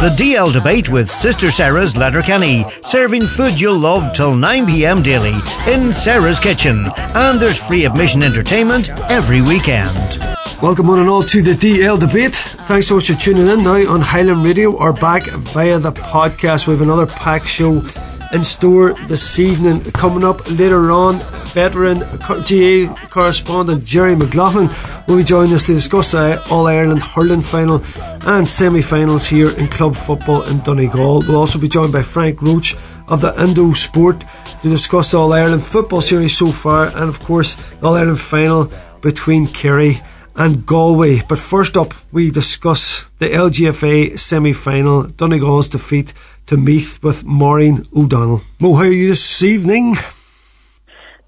The DL debate with Sister Sarah's Letterkenny, serving food you'll love till 9pm daily in Sarah's Kitchen. And there's free admission entertainment every weekend. Welcome one and all to the DL debate. Thanks so much for tuning in now on Highland Radio or back via the podcast. We have another pack show in store this evening. Coming up later on, veteran GA correspondent Jerry McLaughlin will be joining us to discuss the All Ireland hurling final and semi finals here in club football in Donegal. We'll also be joined by Frank Roche of the Indo Sport to discuss All Ireland football series so far and, of course, All Ireland final between Kerry and Galway. But first up, we discuss the LGFA semi final, Donegal's defeat to Meath with Maureen O'Donnell. Mo, how are you this evening?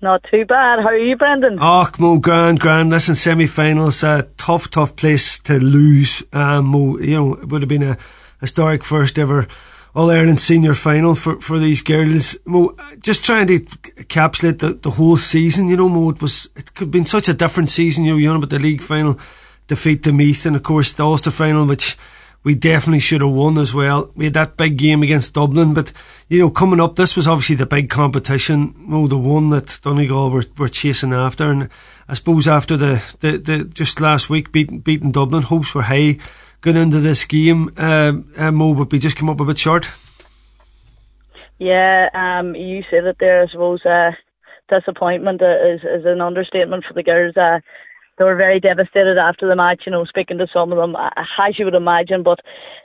Not too bad. How are you, Brendan? Oh, Mo, grand, grand. Listen, semi-finals, a tough, tough place to lose. Um, Mo, you know, it would have been a historic first ever All Ireland senior final for, for these girls. Mo, just trying to encapsulate the, the whole season. You know, Mo, it was it could have been such a different season. You know, you know, about the league final defeat to Meath, and of course the Ulster final, which we definitely should have won as well. We had that big game against Dublin, but you know, coming up, this was obviously the big competition. Oh, the one that Donegal were, were chasing after, and I suppose after the, the, the just last week beating beating Dublin, hopes were high going into this game. Um, uh, Mo, but we just come up a bit short. Yeah, um, you said it there. I suppose uh, disappointment is is an understatement for the girls. Uh, they were very devastated after the match, you know, speaking to some of them, as you would imagine. But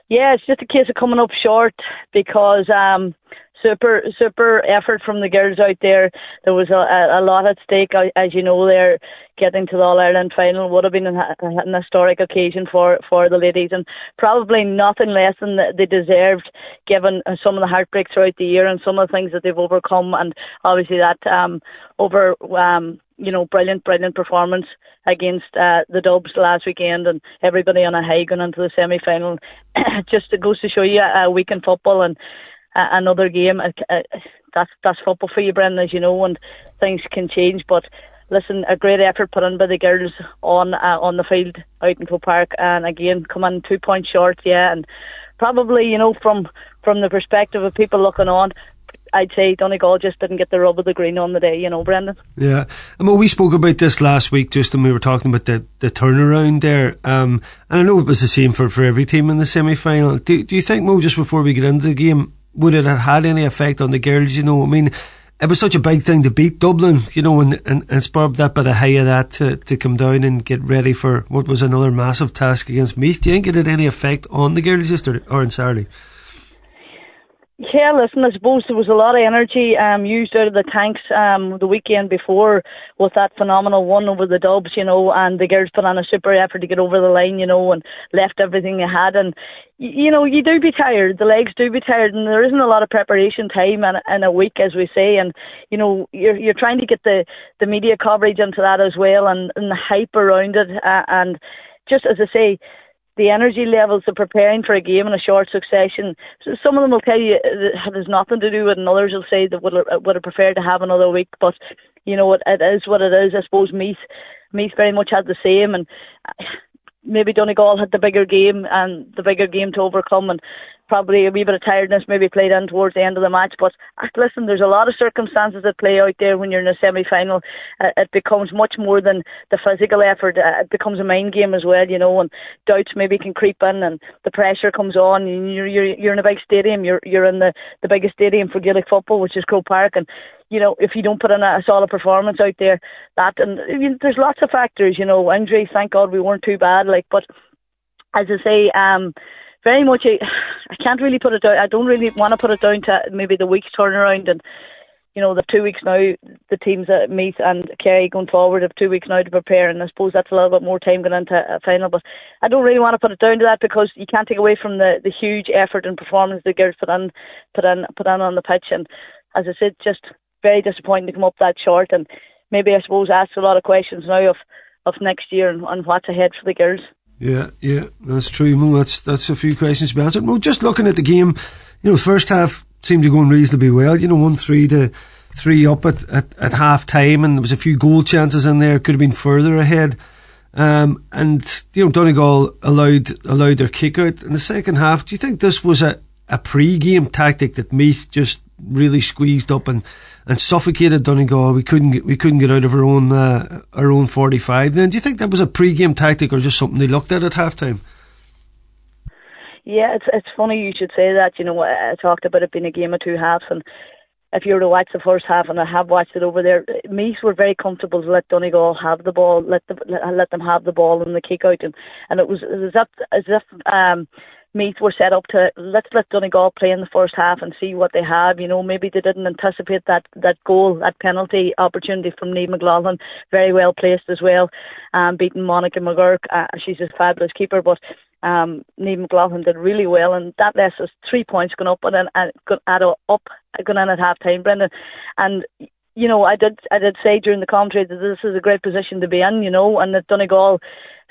yeah, it's just a case of coming up short because um, super super effort from the girls out there. There was a, a lot at stake, as you know. There, getting to the All Ireland final would have been an, an historic occasion for for the ladies, and probably nothing less than they deserved, given some of the heartbreaks throughout the year and some of the things that they've overcome, and obviously that um, over um, you know brilliant brilliant performance against uh, the Dubs last weekend, and everybody on a high going into the semi final. Just goes to show you a week in football and another game. that's that's football for you, Brendan, as you know, and things can change. But listen, a great effort put in by the girls on uh, on the field out in Croke Park, and again, come in two points short, yeah, and probably you know from from the perspective of people looking on, I'd say Donegal just didn't get the rub of the green on the day, you know, Brendan. Yeah. I mean, we spoke about this last week just when we were talking about the, the turnaround there. Um, and I know it was the same for, for every team in the semi final. Do, do you think, Mo, just before we get into the game, would it have had any effect on the girls? You know, I mean, it was such a big thing to beat Dublin, you know, and, and, and spur that bit of high of that to, to come down and get ready for what was another massive task against Meath. Do you think it had any effect on the girls yesterday or in Saturday? Yeah, listen, I suppose there was a lot of energy um, used out of the tanks um, the weekend before with that phenomenal one over the Dubs, you know, and the girls put on a super effort to get over the line, you know, and left everything they had. And, you know, you do be tired. The legs do be tired, and there isn't a lot of preparation time in, in a week, as we say. And, you know, you're, you're trying to get the, the media coverage into that as well and, and the hype around it. Uh, and just as I say, the energy levels of preparing for a game in a short succession. Some of them will tell you uh, it has nothing to do with, and others will say that would uh, would have preferred to have another week. But you know, it, it is what it is. I suppose Meath, Meath very much had the same, and uh, maybe Donegal had the bigger game and the bigger game to overcome. And probably a wee bit of tiredness maybe played in towards the end of the match. But listen, there's a lot of circumstances that play out there when you're in a semi final. Uh, it becomes much more than the physical effort. Uh, it becomes a mind game as well, you know, and doubts maybe can creep in and the pressure comes on. And you're, you're, you're in a big stadium. You're, you're in the, the biggest stadium for Gaelic football, which is Croke Park. And you know, if you don't put in a, solid performance out there, that and I mean, there's lots of factors. You know, injuries. Thank God we weren't too bad. Like, but as I say, um, very much. I, I can't really put it down. I don't really want to put it down to maybe the week's turnaround and you know, the two weeks now, the teams that meet and Kerry going forward have two weeks now to prepare, and I suppose that's a little bit more time going into a final. But I don't really want to put it down to that because you can't take away from the, the huge effort and performance the girls put in, put in, put in on the pitch. And as I said, just very disappointing to come up that short, and maybe I suppose ask a lot of questions now of of next year and, and what's ahead for the girls. Yeah, yeah, that's true. That's that's a few questions be answered. Well, just looking at the game, you know, first half seemed to go on reasonably well. You know, one three to three up at, at, at half time, and there was a few goal chances in there. Could have been further ahead. Um, and you know Donegal allowed allowed their kick out in the second half. Do you think this was a, a pre-game tactic that Meath just really squeezed up and, and suffocated Donegal? We couldn't get, we couldn't get out of our own uh, our own forty five. Then do you think that was a pre-game tactic or just something they looked at at halftime? Yeah, it's it's funny you should say that. You know, I, talked about it being a game of two halves, and if you were to watch the first half, and I have watched it over there, Meath were very comfortable to let Donegal have the ball, let the, let them have the ball in the kick out, and and it was as if as if um, Meath were set up to let's let Donegal play in the first half and see what they have. You know, maybe they didn't anticipate that that goal, that penalty opportunity from Niamh McLaughlin, very well placed as well, um, beating Monica McGuirk. Uh, she's a fabulous keeper, but um, Niamh McLaughlin did really well, and that left us three points going up and then uh, add up going in at half time, Brendan. And you know, I did I did say during the commentary that this is a great position to be in, you know, and that Donegal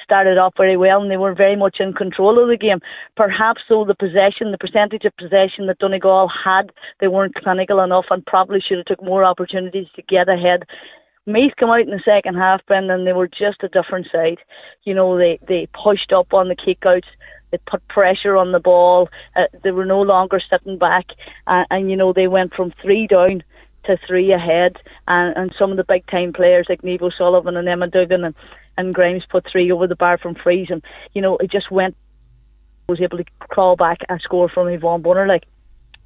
started off very well and they were very much in control of the game. Perhaps though the possession, the percentage of possession that Donegal had, they weren't clinical enough and probably should have took more opportunities to get ahead. Meath come out in the second half, Brendan. They were just a different side. You know, they they pushed up on the kickouts. They put pressure on the ball. Uh, they were no longer sitting back, uh, and you know they went from three down to three ahead. And, and some of the big time players like Niamh O'Sullivan and Emma Duggan and and Grimes put three over the bar from freeze, and you know it just went. Was able to crawl back and score from Yvonne Bonner like.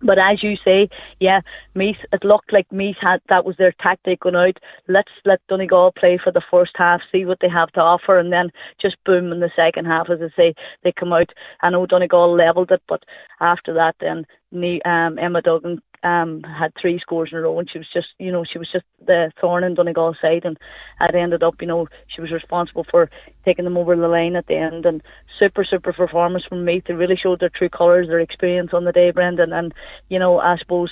But as you say, yeah, Meath, it looked like Meath had, that was their tactic going out. Let's let Donegal play for the first half, see what they have to offer, and then just boom in the second half, as I say, they come out. I know Donegal levelled it, but after that, then um, Emma Duggan um, had three scores in a row, and she was just, you know, she was just the thorn in Donegal's side, and it ended up, you know, she was responsible for taking them over the line at the end, and super, super performance from Meath. They really showed their true colours, their experience on the day, Brendan, and you know, I suppose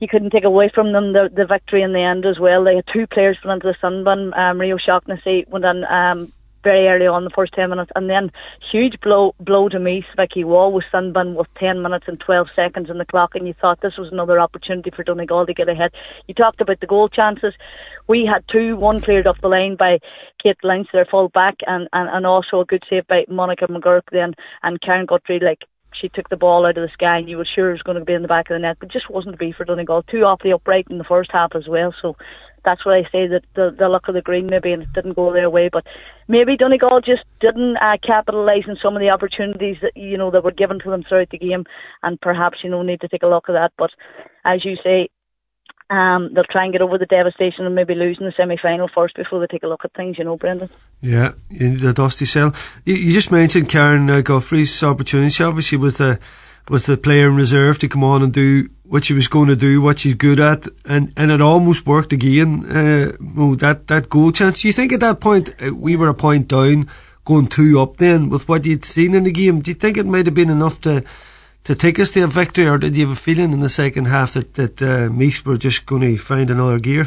you couldn't take away from them the, the victory in the end as well. They had two players put into the sin bin. Um, Rio Shaughnessy went on um, very early on the first 10 minutes. And then huge blow blow to me, Vicky Wall was sin-binned with 10 minutes and 12 seconds on the clock. And you thought this was another opportunity for Donegal to get ahead. You talked about the goal chances. We had two, one cleared off the line by Kate Lynch, their full back, and, and, and also a good save by Monica McGuirk then. And Karen Guthrie, like, she took the ball out of the sky and you were sure it was going to be in the back of the net, but just wasn't to be for Donegal. Two awfully upright in the first half as well. So that's what I say that the, the luck of the green maybe and it didn't go their way. But maybe Donegal just didn't uh, capitalise on some of the opportunities that you know that were given to them throughout the game, and perhaps you know need to take a look at that. But as you say. Um, they'll try and get over the devastation and maybe losing the semi final first before they take a look at things, you know, Brendan. Yeah, the dusty cell. You, you just mentioned Karen uh, Guthrie's opportunity. Obviously was the was the player in reserve to come on and do what she was going to do, what she's good at, and, and it almost worked again. Uh, that that goal chance. Do you think at that point uh, we were a point down, going two up? Then with what you'd seen in the game, do you think it might have been enough to to take us to a victory, or did you have a feeling in the second half that that uh, Meath were just going to find another gear?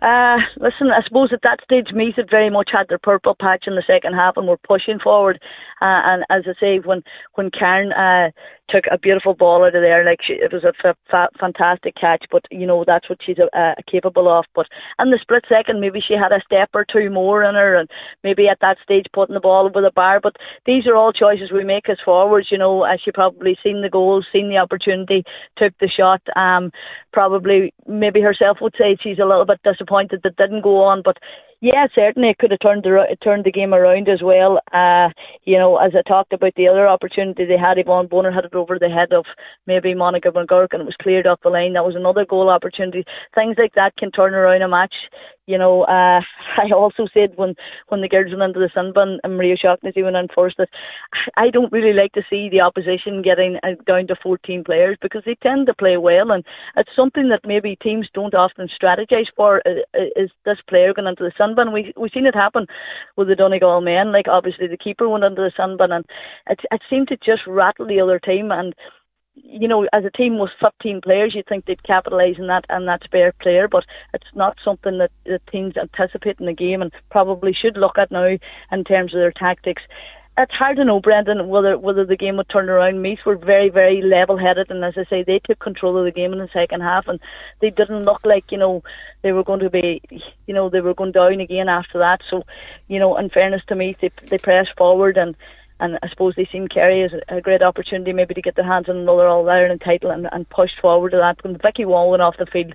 Uh, listen, I suppose at that stage, Meath had very much had their purple patch in the second half and were pushing forward. Uh, and as I say, when when Karen uh, took a beautiful ball out of there. Like she, it was a fantastic catch, but you know that's what she's uh, capable of. But in the split second, maybe she had a step or two more in her, and maybe at that stage putting the ball over the bar. But these are all choices we make as forwards. You know, as she probably seen the goal, seen the opportunity, took the shot. Um, probably maybe herself would say she's a little bit disappointed that didn't go on, but yeah, certainly it could have turned the turned the game around as well. Uh, you know, as I talked about the other opportunity they had, Yvonne Bonner had it over the head of maybe Monica McGuirk and it was cleared off the line. That was another goal opportunity. Things like that can turn around a match you know, uh, I also said when when the girls went into the sin bin and Maria Shaughnessy went in first that I don't really like to see the opposition getting uh, down to 14 players because they tend to play well and it's something that maybe teams don't often strategize for. Uh, uh, is this player going into the sin bin? We we've seen it happen with the Donegal men. Like obviously the keeper went into the sin bin and it it seemed to just rattle the other team and you know, as a team with 15 players, you'd think they'd capitalise on that and that spare player, but it's not something that the teams anticipate in the game and probably should look at now in terms of their tactics. it's hard to know, Brendan, whether whether the game would turn around. Meath were very, very level headed, and as I say, they took control of the game in the second half, and they didn't look like you know they were going to be, you know, they were going down again after that. So, you know, in fairness to Meath, they they pressed forward and. And I suppose they seen Kerry as a great opportunity maybe to get their hands on another All Ireland title and, and pushed forward to that. When Vicky Wall went off the field,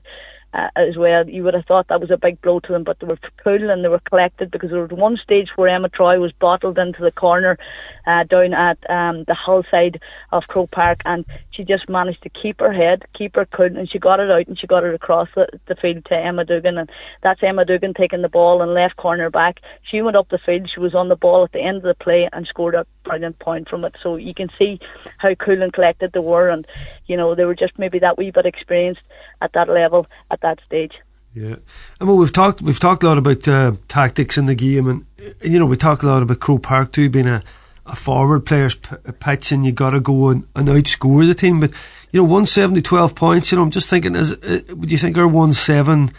uh, as well. You would have thought that was a big blow to them, but they were cool and they were collected because there was one stage where Emma Troy was bottled into the corner uh, down at um, the Hull side of Croke Park, and she just managed to keep her head, keep her cool, and she got it out and she got it across the, the field to Emma Duggan, and that's Emma Duggan taking the ball and left corner back. She went up the field, she was on the ball at the end of the play and scored a brilliant point from it. So you can see how cool and collected they were, and you know they were just maybe that wee bit experienced at that level at that stage. Yeah, I mean we've talked we've talked a lot about uh, tactics in the game, and you know we talk a lot about Croke Park too being a, a forward player's p- pitch, and you got to go and, and outscore the team. But you know, 170, 12 points. You know, I'm just thinking, is uh, would you think our one seven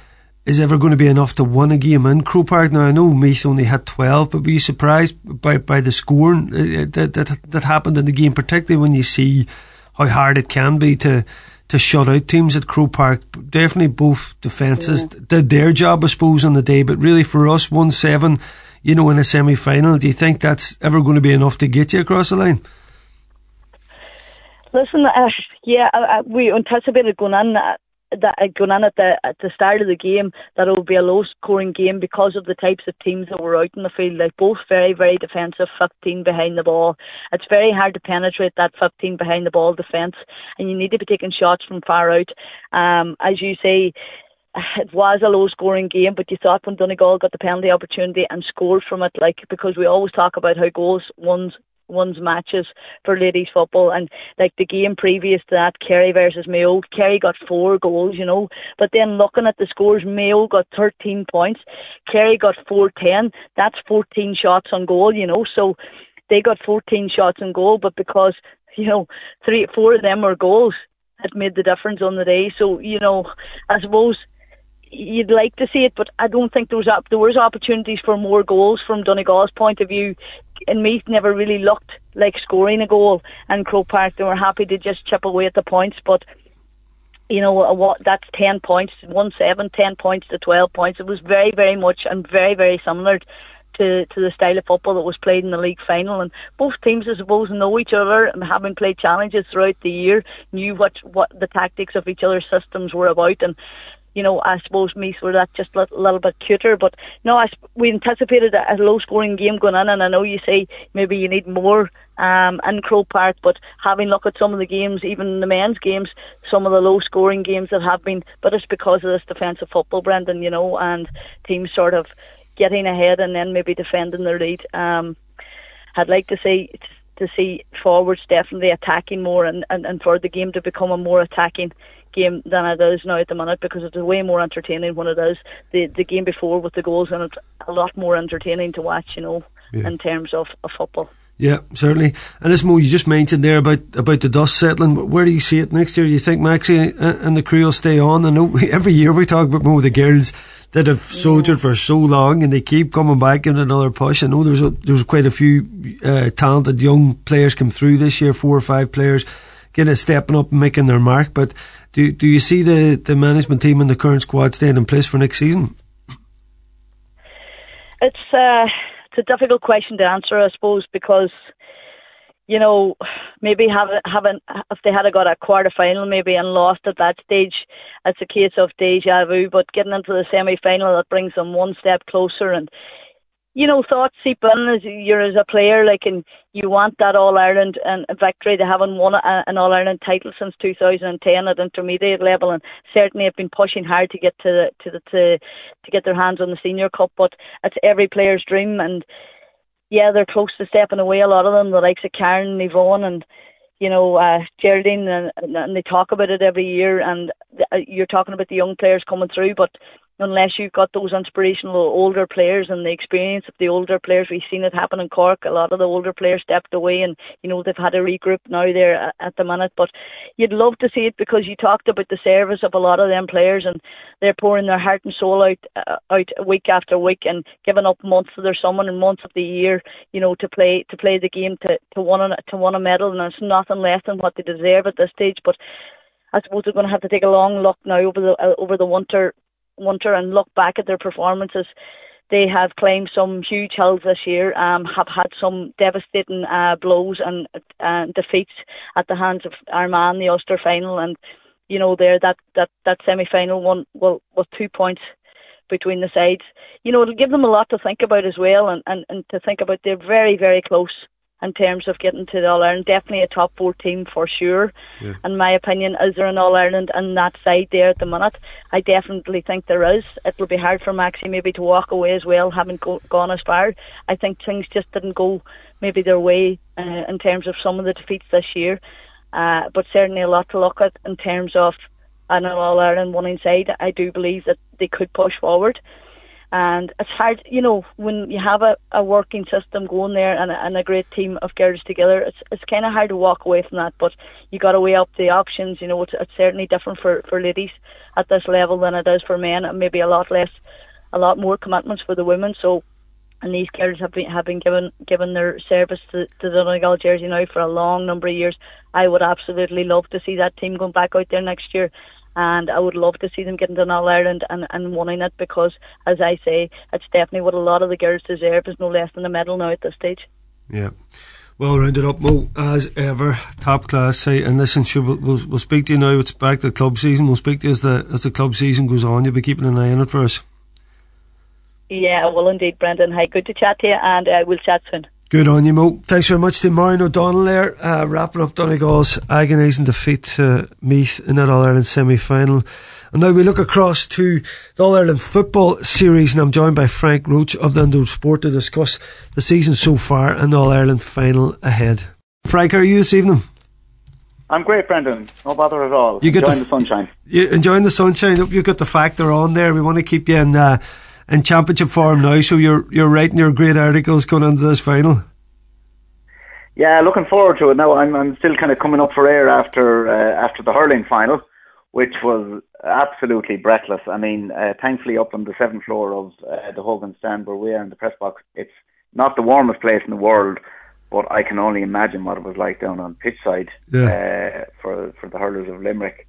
is ever going to be enough to win a game in Croke Park? Now I know Meath only had 12, but were you surprised by by the scoring uh, that that that happened in the game, particularly when you see how hard it can be to to shut out teams at Croke Park. Definitely both defences yeah. did their job, I suppose, on the day. But really, for us, one seven, you know, in a semi final, do you think that's ever going to be enough to get you across the line? Listen, uh, yeah, uh, we anticipated going in. Uh, that uh, going on at the at the start of the game that it would be a low scoring game because of the types of teams that were out in the field. Like both very very defensive, 15 behind the ball. It's very hard to penetrate that 15 behind the ball defence, and you need to be taking shots from far out. Um, as you say, it was a low scoring game, but you thought when Donegal got the penalty opportunity and scored from it, like because we always talk about how goals one's one's matches for ladies football. And like the game previous to that Kerry versus Mayo Kerry got four goals you know. But then looking at the scores Mayo got 13 points Kerry got 410 that's 14 shots on goal you know. So they got 14 shots on goal but because you know three four of them were goals it made the difference on the day. So you know I suppose you'd like to see it, but I don't think there was there was opportunities for more goals from Donegal's point of view. And Meath never really looked like scoring a goal, and Croke Park they were happy to just chip away at the points, but. You know what? That's ten points, one seven, ten points to twelve points. It was very, very much and very, very similar to to the style of football that was played in the league final. And both teams, I suppose, know each other and having played challenges throughout the year, knew what what the tactics of each other's systems were about. And you know, I suppose Meath were that just a little bit cuter. But no, I, we anticipated a, a low scoring game going in, and I know you say maybe you need more um, in Croke Park, but having looked at some of the games, even the men's games, some of the low scoring games that have been, but it's because of this defensive football, Brendan, you know, and teams sort of getting ahead and then maybe defending their lead. Um, I'd like to see to see forwards definitely attacking more and, and, and for the game to become a more attacking game than it is now at the minute because it's way more entertaining when it is the the game before with the goals and it's a lot more entertaining to watch, you know, yeah. in terms of, of football. Yeah, certainly. And this Mo, you just mentioned there about about the dust settling. But where do you see it next year? Do you think Maxie and the crew will stay on? I know every year we talk about more the girls that have soldiered for so long and they keep coming back in another push. I know there's a, there's quite a few uh, talented young players come through this year, four or five players, getting stepping up and making their mark. But do do you see the, the management team and the current squad staying in place for next season? It's uh, it's a difficult question to answer, I suppose, because you know maybe having having if they had got a quarter final maybe and lost at that stage, it's a case of deja vu. But getting into the semi final, that brings them one step closer and you know, thoughts seep in as you're as a player, like, and you want that All Ireland and victory. They haven't won an All Ireland title since 2010 at intermediate level, and certainly have been pushing hard to get to the, to the, to to get their hands on the senior cup. But it's every player's dream, and yeah, they're close to stepping away. A lot of them, the likes of Karen and Yvonne, and you know, uh, Geraldine, and, and they talk about it every year. And uh, you're talking about the young players coming through, but unless you've got those inspirational older players and the experience of the older players. We've seen it happen in Cork. A lot of the older players stepped away and, you know, they've had a regroup now there at the minute. But you'd love to see it because you talked about the service of a lot of them players and they're pouring their heart and soul out, uh, out week after week and giving up months of their summer and months of the year, you know, to play, to play the game to, to win a, to win a medal. And it's nothing less than what they deserve at this stage. But I suppose they're going to have to take a long look now over the uh, over the winter winter and look back at their performances. They have claimed some huge hills this year, um, have had some devastating uh, blows and uh, defeats at the hands of Armagh the Ulster final, and you know there that that that semi final one well was two points between the sides. You know it'll give them a lot to think about as well, and and, and to think about they're very very close in terms of getting to the All Ireland. Definitely a top four team for sure. Yeah. In my opinion, is there an All Ireland in that side there at the minute? I definitely think there is. It will be hard for Maxi maybe to walk away as well, having go, gone as far. I think things just didn't go maybe their way uh, in terms of some of the defeats this year. Uh, but certainly a lot to look at in terms of an All Ireland winning side. I do believe that they could push forward and it's hard, you know, when you have a, a working system going there and a, and a great team of girls together, it's it's kind of hard to walk away from that. But you got to weigh up the options. You know, it's, it's certainly different for for ladies at this level than it is for men, and maybe a lot less, a lot more commitments for the women. So, and these girls have been have been given given their service to, to the Donegal jersey now for a long number of years. I would absolutely love to see that team going back out there next year and I would love to see them getting to All Ireland and, and winning it because, as I say, it's definitely what a lot of the girls deserve is no less than a medal now at this stage. Yeah. Well rounded up, Mo, as ever, top class. Say, and listen, sure, we'll, we'll, we'll, speak to you now. It's back to the club season. We'll speak to you as the as the club season goes on. You'll be keeping an eye on it for us. Yeah, well, indeed, Brendan. Hi, good to chat to you, and uh, we'll chat soon. Good on you, Mo. Thanks very much to Marion O'Donnell there, uh, wrapping up Donegal's agonising defeat to Meath in that All Ireland semi final. And now we look across to the All Ireland football series, and I'm joined by Frank Roche of the Indo Sport to discuss the season so far and the All Ireland final ahead. Frank, how are you this evening? I'm great, Brendan. No bother at all. You enjoying the, the sunshine. You enjoying the sunshine? You've got the factor on there. We want to keep you in. Uh, in championship form now, so you're you're writing your great articles going into this final. Yeah, looking forward to it. Now I'm I'm still kind of coming up for air after uh, after the hurling final, which was absolutely breathless. I mean, uh, thankfully up on the seventh floor of uh, the Hogan stand where we are in the press box, it's not the warmest place in the world, but I can only imagine what it was like down on pitch side yeah. uh, for for the hurlers of Limerick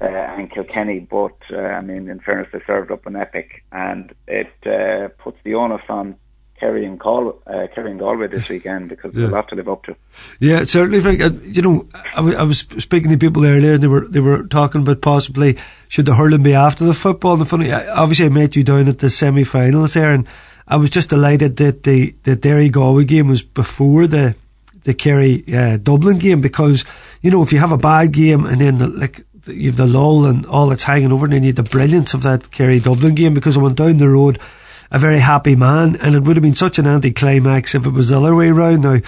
uh, and Kilkenny. But uh, I mean, in fairness, they served up an epic, and it uh, puts the onus on Kerry and, Gal- uh, Kerry and Galway this weekend because yeah. there's a lot to live up to. Yeah, certainly. Frank, uh, you know, I, w- I was speaking to people earlier, and they were they were talking about possibly should the hurling be after the football. And the funny, obviously, I met you down at the semi-finals there, and I was just delighted that the the Derry Galway game was before the the Kerry uh, Dublin game because you know if you have a bad game and then like you've the lull and all that's hanging over, and then you have the brilliance of that Kerry Dublin game because I went down the road a very happy man, and it would have been such an anticlimax if it was the other way around. Now,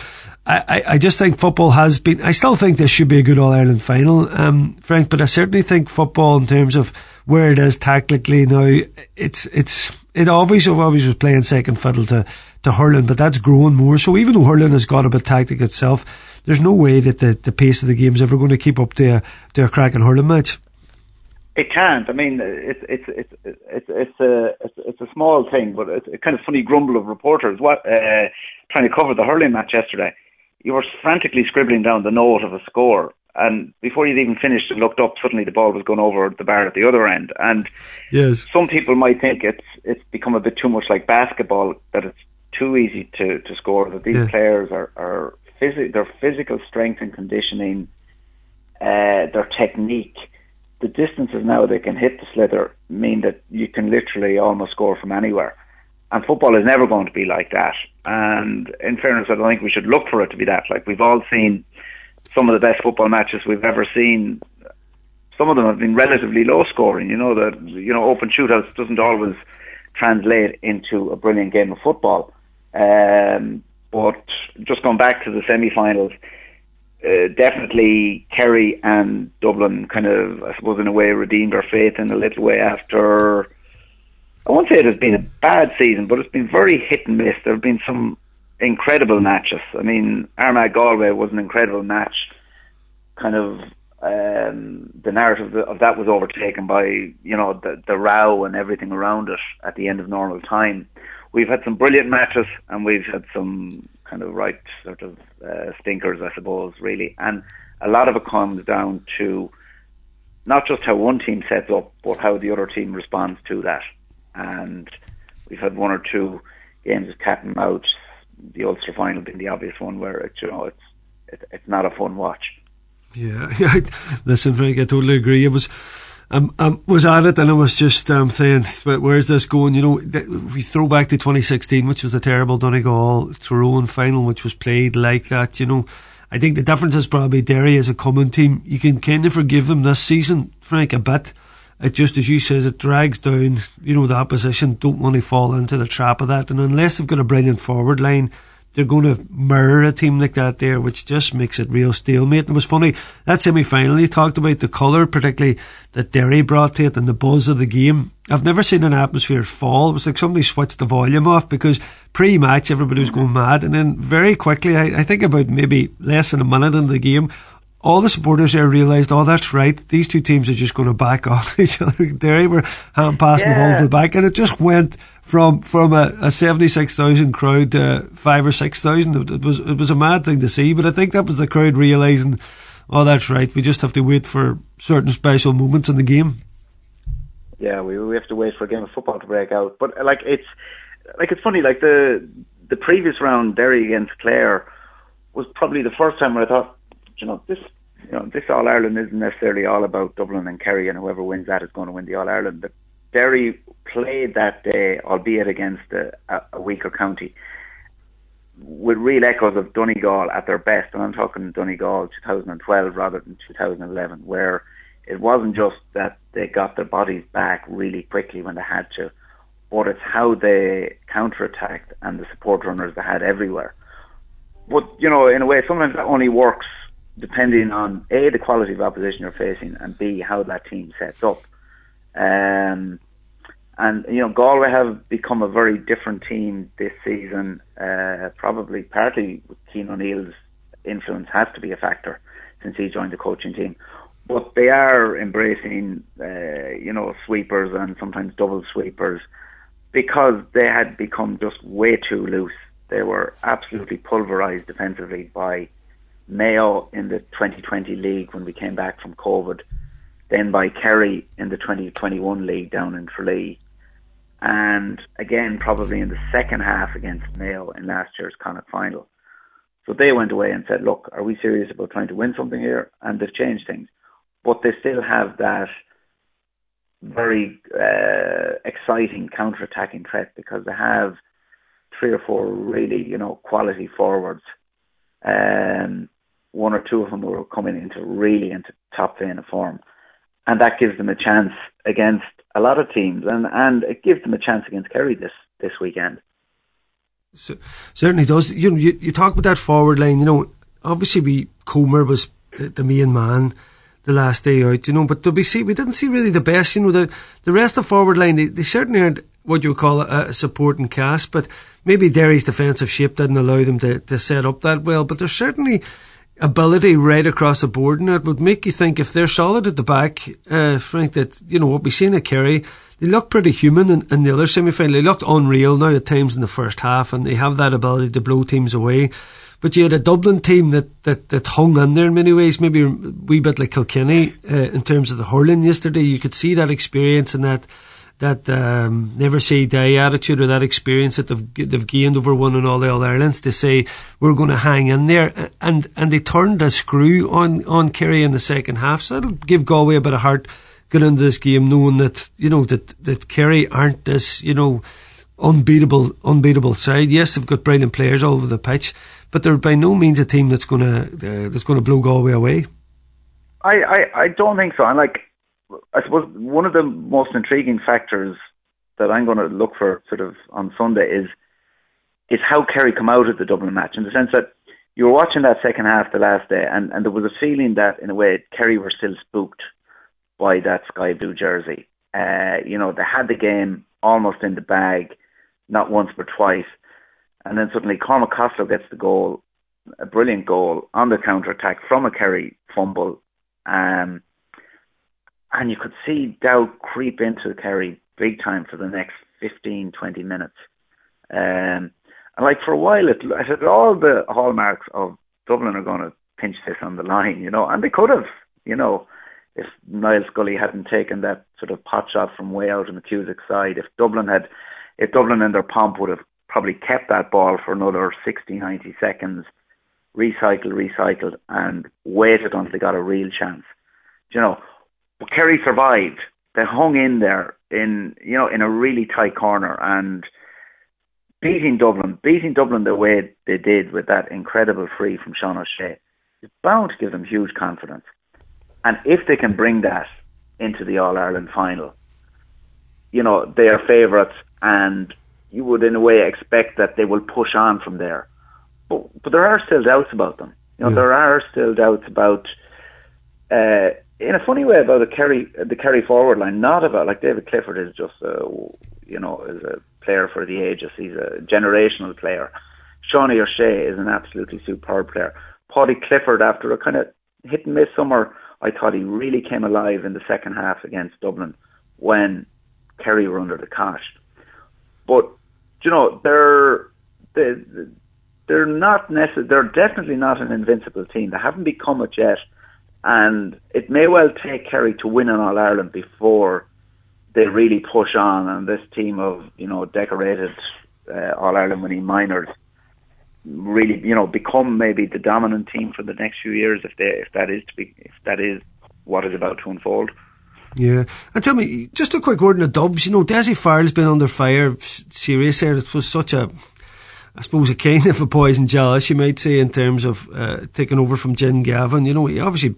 I, I just think football has been. I still think this should be a good All Ireland final, um, Frank. But I certainly think football, in terms of where it is tactically now, it's it's it obviously always was playing second fiddle to to hurling, but that's growing more. So even though hurling has got a bit tactic itself, there's no way that the, the pace of the game is ever going to keep up to a to a cracking hurling match. It can't. I mean, it's it's it's it's it's a it's, it's a small thing, but it's a kind of funny grumble of reporters. What uh, trying to cover the hurling match yesterday? You were frantically scribbling down the note of a score, and before you'd even finished and looked up, suddenly the ball was going over the bar at the other end. And yes, some people might think it's it's become a bit too much like basketball that it's too easy to to score. That these yeah. players are are phys- their physical strength and conditioning, uh, their technique the distances now they can hit the sliotar mean that you can literally almost score from anywhere. And football is never going to be like that. And in fairness, I don't think we should look for it to be that. Like we've all seen some of the best football matches we've ever seen. Some of them have been relatively low scoring. You know that you know open shootouts doesn't always translate into a brilliant game of football. Um, but just going back to the semi-finals, uh, definitely Kerry and Dublin kind of, I suppose, in a way, redeemed our faith in a little way after I won't say it has been a bad season, but it's been very hit and miss. There have been some incredible matches. I mean, Armagh Galway was an incredible match. Kind of um, the narrative of that was overtaken by you know the the row and everything around it at the end of normal time. We've had some brilliant matches and we've had some kind of right sort of uh, stinkers, I suppose, really. And a lot of it comes down to not just how one team sets up, but how the other team responds to that. And we've had one or two games of cat and mouse. The Ulster final being the obvious one, where it, you know it's it, it's not a fun watch. Yeah, listen, Frank, I totally agree. It was. Um, um, was at it and I was just um, saying, where's this going? You know, we throw back to 2016, which was a terrible Donegal Tyrone final, which was played like that. You know, I think the difference is probably Derry as a common team. You can kind of forgive them this season, Frank, a bit. It just, as you says, it drags down, you know, the opposition don't want to fall into the trap of that. And unless they've got a brilliant forward line, they're going to mirror a team like that there, which just makes it real stalemate. And it was funny, that semi final, you talked about the colour, particularly that Derry brought to it and the buzz of the game. I've never seen an atmosphere fall. It was like somebody switched the volume off because pre match everybody was going mad. And then very quickly, I, I think about maybe less than a minute into the game, all the supporters there realised, oh, that's right, these two teams are just going to back off each other. Derry were hand passing yeah. the ball to the back, and it just went from from a, a seventy six thousand crowd to five or six thousand. It was it was a mad thing to see, but I think that was the crowd realising, oh, that's right, we just have to wait for certain special moments in the game. Yeah, we we have to wait for a game of football to break out. But uh, like it's like it's funny, like the the previous round, Derry against Clare was probably the first time where I thought you know, this you know, this All Ireland isn't necessarily all about Dublin and Kerry, and whoever wins that is going to win the All Ireland. Derry played that day, albeit against a, a weaker county, with real echoes of Donegal at their best, and I'm talking Donegal 2012 rather than 2011, where it wasn't just that they got their bodies back really quickly when they had to, but it's how they counterattacked and the support runners they had everywhere. But you know, in a way, sometimes that only works depending on a the quality of opposition you're facing and b how that team sets up. Um, and you know Galway have become a very different team this season. Uh, probably partly Cian O'Neill's influence has to be a factor since he joined the coaching team. But they are embracing, uh, you know, sweepers and sometimes double sweepers because they had become just way too loose. They were absolutely pulverized defensively by Mayo in the 2020 league when we came back from COVID, then by Kerry in the 2021 league down in Tralee, and again probably in the second half against Mayo in last year's Connacht final. So they went away and said, "Look, are we serious about trying to win something here?" And they've changed things, but they still have that very uh, exciting counter-attacking threat because they have three or four really, you know, quality forwards. Um, one or two of them were coming into really into top of form, and that gives them a chance against a lot of teams, and and it gives them a chance against Kerry this this weekend. So, certainly does. You know, you, you talk about that forward line. You know, obviously, we Comer was the, the main man the last day out. You know, but we see? We didn't see really the best. You know, the the rest of the forward line they, they certainly aren't what you would call a, a supporting cast, but maybe Derry's defensive shape didn't allow them to, to set up that well. But there's certainly ability right across the board, and it would make you think if they're solid at the back, uh, Frank, that, you know, what we've seen at Kerry, they look pretty human in, in the other semi final. They looked unreal now at times in the first half, and they have that ability to blow teams away. But you had a Dublin team that, that, that hung in there in many ways, maybe a wee bit like Kilkenny uh, in terms of the hurling yesterday. You could see that experience and that that um, never say die attitude or that experience that they've, they've gained over one and all the All Irelands to say we're going to hang in there. And and they turned a screw on on Kerry in the second half so it'll give Galway a bit of heart going into this game knowing that you know that that Kerry aren't this you know unbeatable unbeatable side. Yes they've got brilliant players all over the pitch but they're by no means a team that's going to uh, that's going to blow Galway away. I, I, I don't think so. And like I suppose one of the most intriguing factors that I'm going to look for sort of on Sunday is is how Kerry come out of the Dublin match in the sense that you were watching that second half the last day and, and there was a feeling that in a way Kerry were still spooked by that sky blue jersey. Uh, you know, they had the game almost in the bag, not once but twice. And then suddenly Cormac Costello gets the goal, a brilliant goal on the counter attack from a Kerry fumble. Um, and you could see Dow creep into Kerry big time for the next 15, 20 minutes. Um, and like for a while, it, all the hallmarks of Dublin are going to pinch this on the line, you know, and they could have, you know, if Niall Scully hadn't taken that sort of pot shot from way out on the Cusack side, if Dublin had, if Dublin in their pomp would have probably kept that ball for another 60, 90 seconds, recycled, recycled, and waited until they got a real chance. You know, but Kerry survived. They hung in there in, you know, in a really tight corner and beating Dublin, beating Dublin the way they did with that incredible free from Sean O'Shea is bound to give them huge confidence. And if they can bring that into the All Ireland final, you know, they are favourites and you would in a way expect that they will push on from there. But but there are still doubts about them. You know, yeah. there are still doubts about uh, in a funny way about the carry the Kerry forward line, not about like David Clifford is just a you know is a player for the ages. He's a generational player. Seanie O'Shea is an absolutely superb player. Paudie Clifford, after a kind of hit and miss summer, I thought he really came alive in the second half against Dublin when Kerry were under the cosh. But you know they're they, they're not necessarily they're definitely not an invincible team. They haven't become it yet and it may well take Kerry to win an All Ireland before they really push on. And this team of you know decorated uh, All Ireland winning minors really you know become maybe the dominant team for the next few years if they if that is to be if that is what is about to unfold. Yeah, and tell me just a quick word on the Dubs. You know, Dessie Farrell's been under fire serious there. It was such a I suppose a kind of a poison chalice, you might say, in terms of uh, taking over from Jim Gavin. You know, he obviously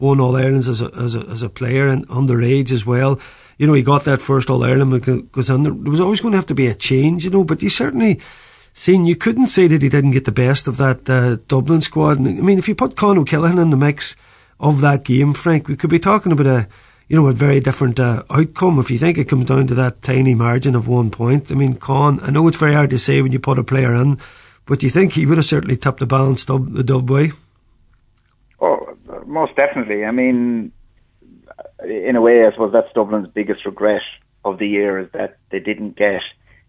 won All Irelands as a, as a, as a player and underage as well. You know, he got that first All Ireland because there was always going to have to be a change, you know, but you certainly seen, you couldn't say that he didn't get the best of that uh, Dublin squad. And, I mean, if you put Con O'Callaghan in the mix of that game, Frank, we could be talking about a, you know, a very different uh, outcome if you think it comes down to that tiny margin of one point. I mean, Con, I know it's very hard to say when you put a player in, but do you think he would have certainly tipped the balance dub, the dub way? Oh, most definitely. I mean, in a way, I suppose that's Dublin's biggest regret of the year is that they didn't get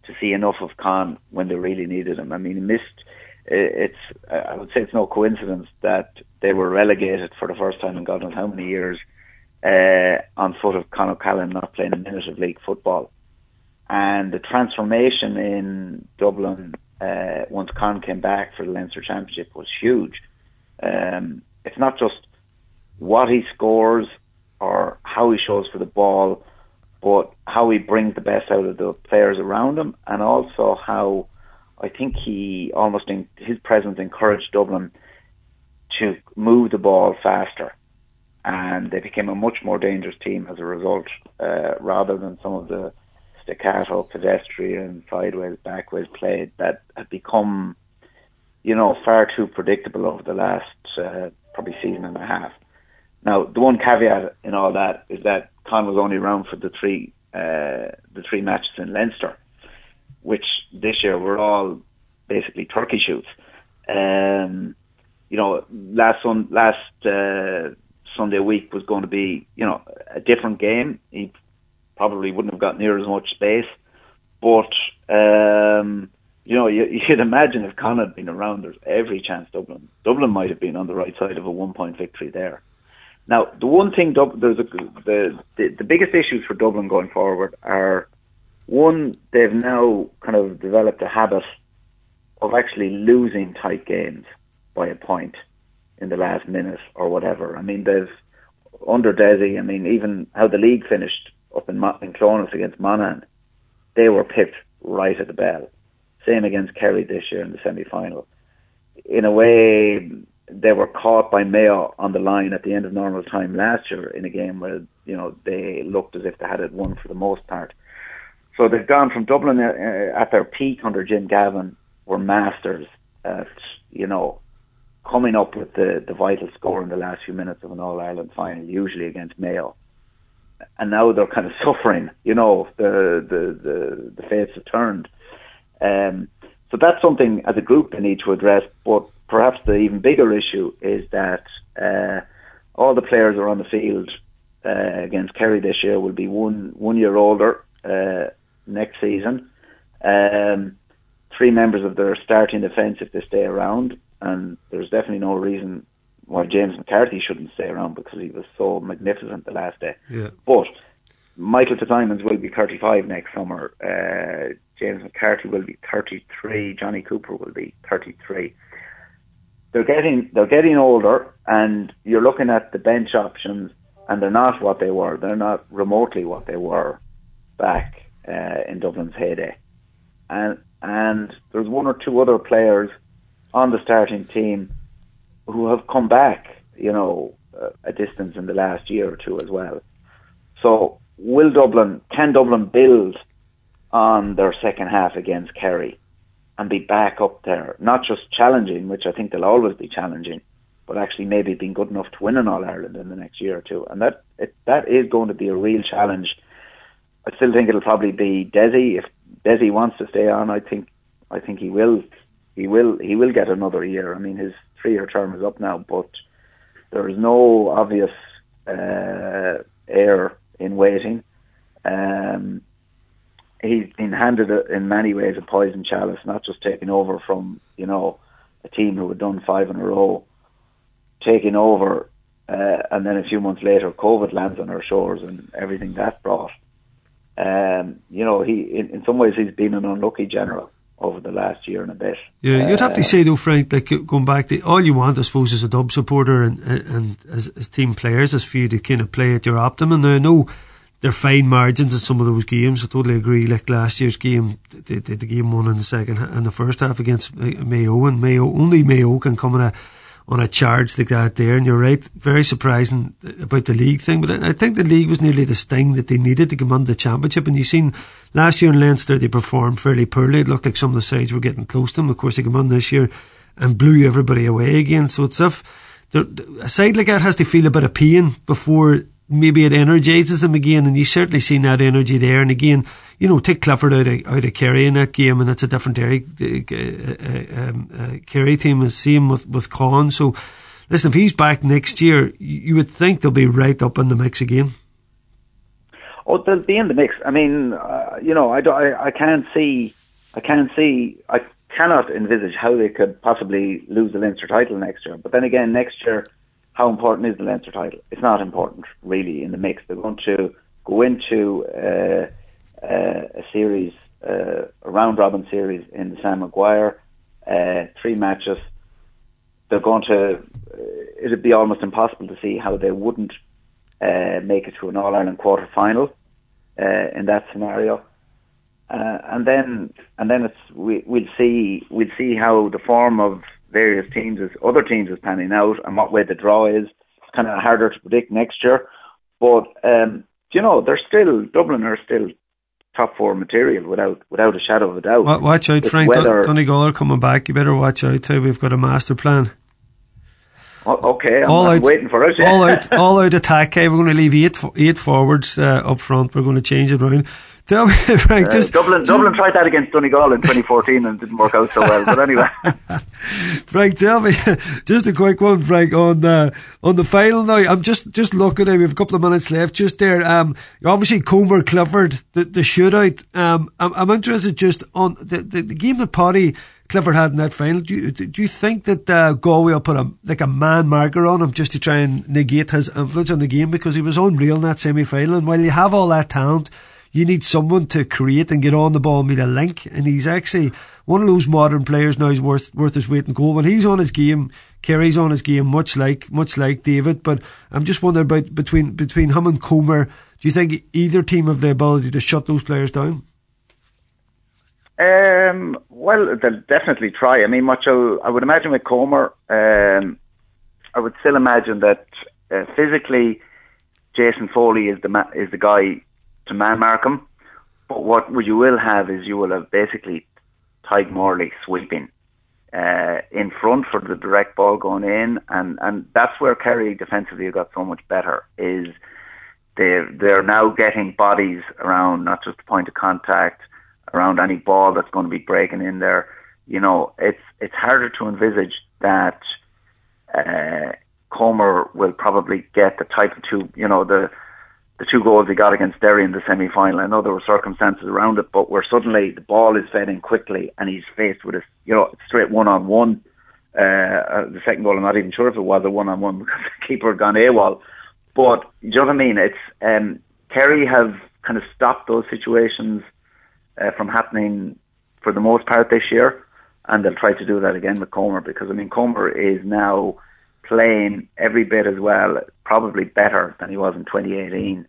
to see enough of Con when they really needed him. I mean, he missed. It's I would say it's no coincidence that they were relegated for the first time in God knows how many years uh, on foot of Con O'Callaghan not playing a minute of league football, and the transformation in Dublin uh, once Con came back for the Leinster Championship was huge. Um, it's not just what he scores or how he shows for the ball, but how he brings the best out of the players around him, and also how I think he almost in his presence encouraged Dublin to move the ball faster, and they became a much more dangerous team as a result, uh, rather than some of the staccato, pedestrian, sideways, backways play that had become, you know, far too predictable over the last uh, probably season and a half. Now, the one caveat in all that is that Con was only around for the three uh, the three matches in Leinster, which this year were all basically turkey shoots. Um, you know, last last uh, Sunday week was going to be you know a different game. He probably wouldn't have got near as much space, but um, you know, you, you'd imagine if Con had been around, there's every chance Dublin Dublin might have been on the right side of a one point victory there. Now, the one thing there's a, the, the the biggest issues for Dublin going forward are one they've now kind of developed a habit of actually losing tight games by a point in the last minute or whatever. I mean, they've under Dessie. I mean, even how the league finished up in, in Clones against Monaghan, they were pipped right at the bell. Same against Kerry this year in the semi final. In a way, they were caught by Mayo on the line at the end of normal time last year in a game where you know they looked as if they had it won for the most part. So they've gone from Dublin uh, at their peak under Jim Gavin were masters at you know coming up with the the vital score in the last few minutes of an All Ireland final, usually against Mayo. and now they're kind of suffering. You know, the the the, the fates have turned. Um, so that's something as a group they need to address. But perhaps the even bigger issue is that uh, all the players are on the field uh, against Kerry this year will be one one year older uh, next season. Um, three members of their starting defence if they stay around, and there's definitely no reason why James McCarthy shouldn't stay around because he was so magnificent the last day. Yeah. But Michael Fitzsimons will be 35 next summer. Uh, James McCarthy will be 33. Johnny Cooper will be 33. They're getting they're getting older, and you're looking at the bench options, and they're not what they were. They're not remotely what they were back uh, in Dublin's heyday. And and there's one or two other players on the starting team who have come back, you know, a distance in the last year or two as well. So will Dublin, can Dublin build on their second half against Kerry and be back up there, not just challenging, which I think they'll always be challenging, but actually maybe being good enough to win an All Ireland in the next year or two. And that it, that is going to be a real challenge. I still think it'll probably be Dessie. If Dessie wants to stay on, I think I think he will. He will. He will get another year. I mean, his three-year term is up now, but there is no obvious uh, heir in waiting. Um, he's been handed a, in many ways a poison chalice, not just taking over from you know a team who had done five in a row, taking over, uh, and then a few months later, COVID lands on our shores and everything that brought. Um, you know, he in, in some ways he's been an unlucky general over the last year and a bit. Yeah, you'd have to uh, say though, Frank, like going back to all you want, I suppose, as a dub supporter and and as, as team players, is for you to kind of play at your optimum. Now, I know they're fine margins in some of those games. I totally agree. Like last year's game, the, the, the game won in the second and the first half against uh, Mayo, and Mayo only Mayo can come in a on a charge like that there. And you're right, very surprising about the league thing. But I think the league was nearly the sting that they needed to come on the championship. And you've seen last year in Leinster, they performed fairly poorly. It looked like some of the sides were getting close to them. Of course, they come on this year and blew everybody away again. So it's if a side like that has to feel a bit of pain before maybe it energises them again, and you certainly seen that energy there. And again, you know, take Clifford out of out of Kerry in that game, and it's a different Derry uh, uh, um, uh, Kerry team. The same with with Con. So, listen, if he's back next year, you would think they'll be right up in the mix again. Oh, they'll be in the mix. I mean, uh, you know, I, I, I can't see, I can't see, I cannot envisage how they could possibly lose the Leinster title next year. But then again, next year how important is the Leinster title? It's not important really in the mix. They're going to go into uh, uh, a series, uh, a round robin series in the Sam Maguire, uh, three matches. They're going to. Uh, it'd be almost impossible to see how they wouldn't uh, make it to an All Ireland quarter final in that scenario. and then, and then it's we, we'll see we'll see how the form of various teams as other teams is panning out and what way the draw is. It's kind of harder to predict next year. But um, you know, they're still Dublin are still top four material without without a shadow of a doubt. Watch out, Frank. Whether, Donegal are coming back. You better watch out. Too. We've got a master plan. Okay, I'm, all I'm out, waiting for it. all out, all out attack. Hey, we're going to leave eight eight forwards uh, up front. We're going to change it around. Tell me, Frank, uh, Dublin. Dublin tried that against Donegal in 2014 and didn't work out so well. But anyway, Frank, tell me just a quick one, Frank, on the on the final now. I'm just just looking. We have a couple of minutes left. Just there. Um, obviously Comer Clifford, the the shootout. Um, I'm, I'm interested just on the, the, the game that Paudie Clifford had in that final. Do you, do you think that uh, Galway will put a like a man marker on him just to try and negate his influence on the game because he was unreal in that semi final? And while you have all that talent you need someone to create and get on the ball and be a link. And he's actually one of those modern players now is worth worth his weight in gold. When he's on his game, Kerry's on his game, much like much like David. But I'm just wondering about between between him and Comer. Do you think either team have the ability to shut those players down? Um, well, they'll definitely try. I mean, much I would imagine with Comer, um, I would still imagine that uh, physically, Jason Foley is the ma- is the guy to man mark him. But what you will have is you will have basically Tadhg Morley sweeping uh, in front for the direct ball going in, and, and that's where Kerry defensively got so much better. Is they they're now getting bodies around not just the point of contact, around any ball that's going to be breaking in there. You know, it's it's harder to envisage that uh, Comer will probably get the type of two, you know, the the two goals he got against Derry in the semi final. I know there were circumstances around it, but where suddenly the ball is fed in quickly and he's faced with a you know straight one on one. The second goal, I'm not even sure if it was a one on one because the keeper had gone AWOL. But you know what I mean? It's um, Kerry have kind of stopped those situations uh, from happening for the most part this year, and they'll try to do that again with Comer because I mean Comer is now playing every bit as well, probably better than he was in 2018.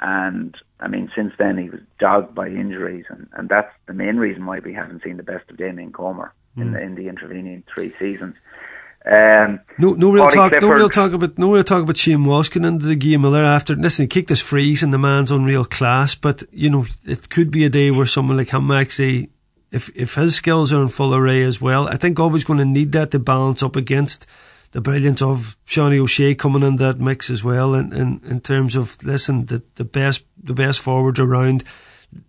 And I mean, since then he was dogged by injuries, and, and that's the main reason why we haven't seen the best of Damien Comer mm. in hmm. the in the intervening three seasons. Um, no, no real talk. Clifford, no real talk about. No real talk about Shane Walsh getting into the game. Miller after listen, he kicked his frees, and the man's unreal class. But you know, it could be a day where someone like him actually, if if his skills are in full array as well, I think always going to need that to balance up against the brilliance of Seanie O'Shea coming in that mix as well. And in, in, in terms of listen, the the best the best forwards around.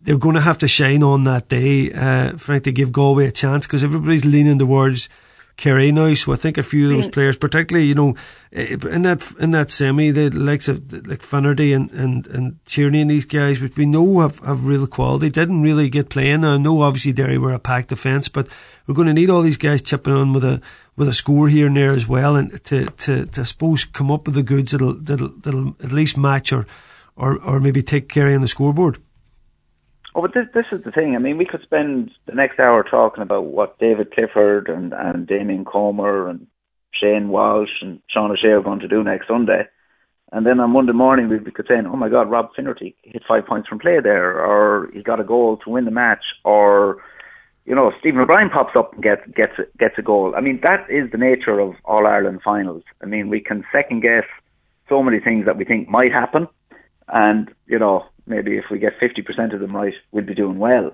They're going to have to shine on that day, uh, Frank, to give Galway a chance because everybody's leaning towards Kerry now. So I think a few of those mm. players, particularly you know, eh, in that in that semi, the likes of like Finnerty and and and Tierney and these guys, which we know have have real quality, didn't really get playing. I know obviously Derry were a packed defence, but we're going to need all these guys chipping on with a with a score here and there as well, and to to, to I suppose come up with the goods that'll that'll that'll at least match or or or maybe take Kerry on the scoreboard. Oh, but this, this is the thing. I mean, we could spend the next hour talking about what David Clifford and, and Damien Comer and Shane Walsh and Sean O'Shea are going to do next Sunday. And then on Monday morning, we could say, oh my God, Rob Finnerty hit five points from play there, or he got a goal to win the match, or, you know, Stephen O'Brien pops up and gets, gets, gets a goal. I mean, that is the nature of All Ireland finals. I mean, we can second guess so many things that we think might happen. And, you know, maybe if we get 50% of them right, we'll be doing well.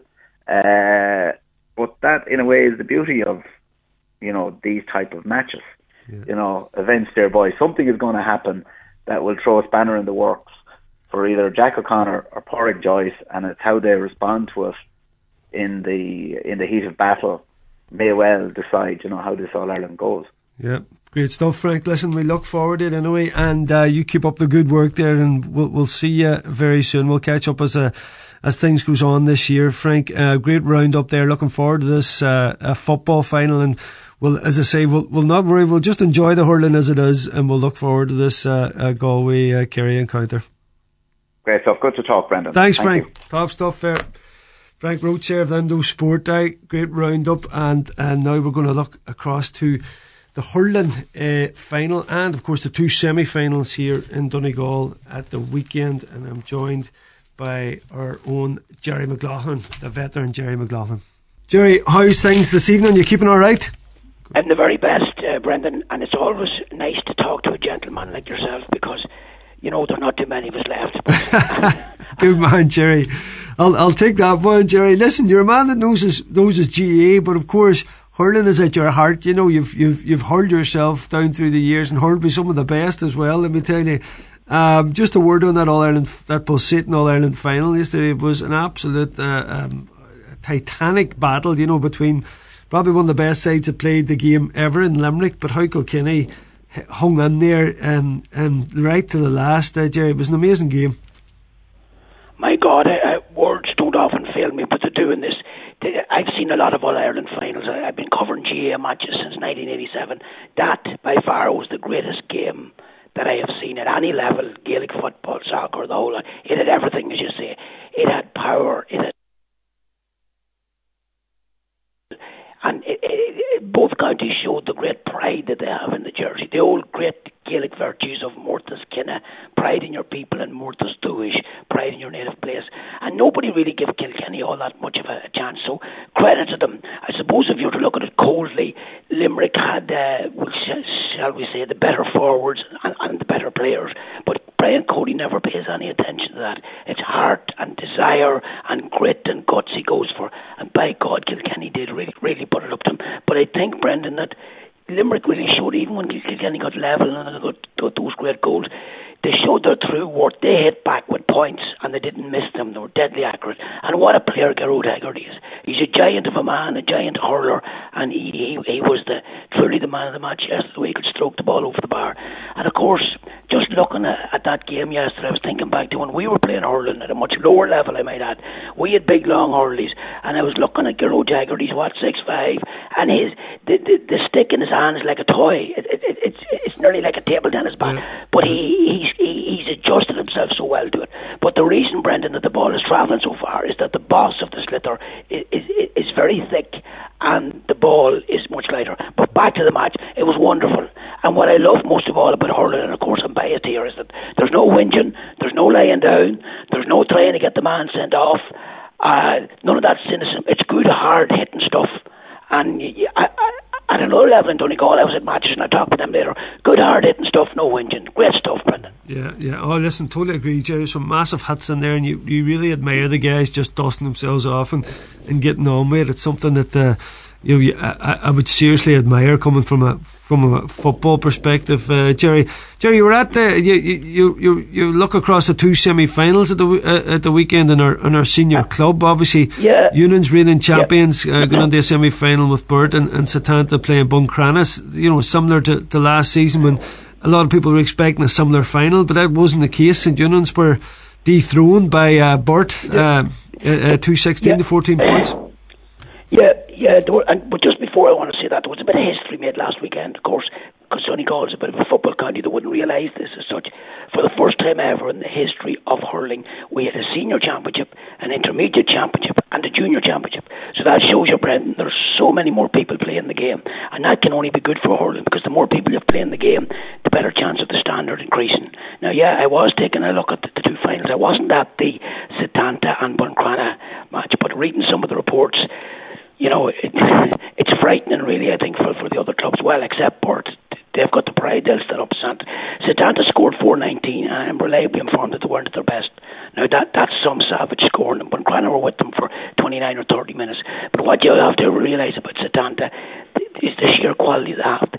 Uh, but that, in a way, is the beauty of, you know, these type of matches. Yeah. You know, events there, boys. Something is going to happen that will throw a spanner in the works for either Jack O'Connor or Pádraig Joyce, and it's how they respond to it in the in the heat of battle may well decide, you know, how this All Ireland goes. Yeah, great stuff, Frank. Listen, we look forward to it anyway, and uh, you keep up the good work there, and we'll, we'll see you very soon. We'll catch up as a uh, as things goes on this year, Frank. Uh, great round up there. Looking forward to this uh, football final, and we'll, as I say, we'll we'll not worry. We'll just enjoy the hurling as it is, and we'll look forward to this uh, uh Galway uh, Kerry encounter. Great stuff. Good to talk, Brendan. Thanks, Thank Frank. You. Top stuff. Fair. Frank Roche here of the Indo Sport Day. Great roundup, and and now we're going to look across to the hurling uh, final and, of course, the two semi finals here in Donegal at the weekend. And I'm joined by our own Jerry McLaughlin, the veteran Jerry McLaughlin. Jerry, how's things this evening? You keeping all right? I'm the very best, uh, Brendan, and it's always nice to talk to a gentleman like yourself because, you know, there are not too many of us left. Good man, Jerry. I'll I'll take that one, Jerry. Listen, you're a man that knows his knows his GAA, but of course hurling is at your heart. You know, you've you've you've hurled yourself down through the years and hurled with some of the best as well. Let me tell you. Um, just a word on that All Ireland, that Pulsating All Ireland final yesterday. It was an absolute uh, um, titanic battle, you know, between probably one of the best sides that played the game ever in Limerick, but how Kilkenny hung in there and and right to the last. Uh, Jerry, it was an amazing game. My God, words don't often fail me, but they're doing this I've seen a lot of All Ireland finals. I've been covering GAA matches since 1987. That, by far, was the greatest game that I have seen at any level Gaelic football, soccer, the whole lot. It had everything, as you say. It had power, it had and it, it, it, both counties showed the great pride that they have in the jersey. The old great Gaelic virtues of mórtas cine, pride in your people, and Mortis Dúis, pride in your native place. And nobody really gave Kilkenny all that much of a, a chance. So credit to them. I suppose if you were to look at it coldly, Limerick had, uh, shall we say, the better forwards and, and the better players. But Brian Cody never pays any attention to that. It's heart and desire and grit and guts he goes for. And by God, Kilkenny did really, really put it up to him. But I think, Brendan, that Limerick really showed, even when Kilkenny got level and got, those great goals, they showed their true worth. They hit back with points and they didn't miss them. They were deadly accurate. And what a player Gearóid Hegarty is. He's a giant of a man, a giant hurler, and he, he, he was the truly the man of the match yesterday. He could stroke the ball over the bar. And of course, just looking at, at that game yesterday, I was thinking back to when we were playing hurling at a much lower level, I might add. We had big long hurleys, and I was looking at Gearóid Hegarty's what six five, and his the, the the stick in his hand is like a toy. It, it, it, it's it's nearly like a table tennis bat, yeah. but he he's he, he's adjusted himself so well to it. But the reason, Brendan, that the ball is travelling so far is that the boss of the sliotar is, is is very thick, and the ball is much lighter. But back to the match, it was wonderful. And what I love most of all about hurling, and of course I'm biased here, is that there's no whinging, there's no laying down, there's no trying to get the man sent off. Uh, none of that cynicism. It's good, hard hitting stuff. And I, I, at another level in Donegal, I was at matches and I talked with them later. Good hard hitting stuff, no whinging. Great stuff, Brendan. Yeah, yeah. Oh, listen, totally agree, Jerry. Some massive hits in there, and you, you really admire the guys just dusting themselves off and, and getting on with it. It's something that. Uh, you know, I, I would seriously admire coming from a from a football perspective, uh, Jerry. Jerry, you were at the you you you, you look across the two semi-finals at the uh, at the weekend in our in our senior club. Obviously, yeah. Eunan's reigning champions yeah. uh, going into a semi-final with Burt and, and Setanta playing Buncrana's. You know, similar to, to last season when a lot of people were expecting a similar final, but that wasn't the case. St Eunan's were dethroned by uh, Burt, yeah. uh, uh, two sixteen to fourteen points. Yeah, yeah. Were, and, but just before I want to say that, there was a bit of history made last weekend, of course, because Donegal is a bit of a football county that wouldn't realise this as such. For the first time ever in the history of hurling, we had a senior championship, an intermediate championship, and a junior championship. So that shows you, Brendan, there's so many more people playing the game, and that can only be good for hurling because the more people you have playing the game, the better chance of the standard increasing. Now, yeah, I was taking a look at the, the two finals. I wasn't at the Setanta and Buncrana match, but reading some of the reports you know, it, it's frightening, really, I think, for, for the other clubs. Well, except Burt. They've got the pride, they'll stand up. Setanta scored 419, and I'm reliably informed that they weren't at their best. Now, that that's some savage scoring, but Cranner were with them for 29 or 30 minutes. But what you have to realise about Setanta is the sheer quality they have.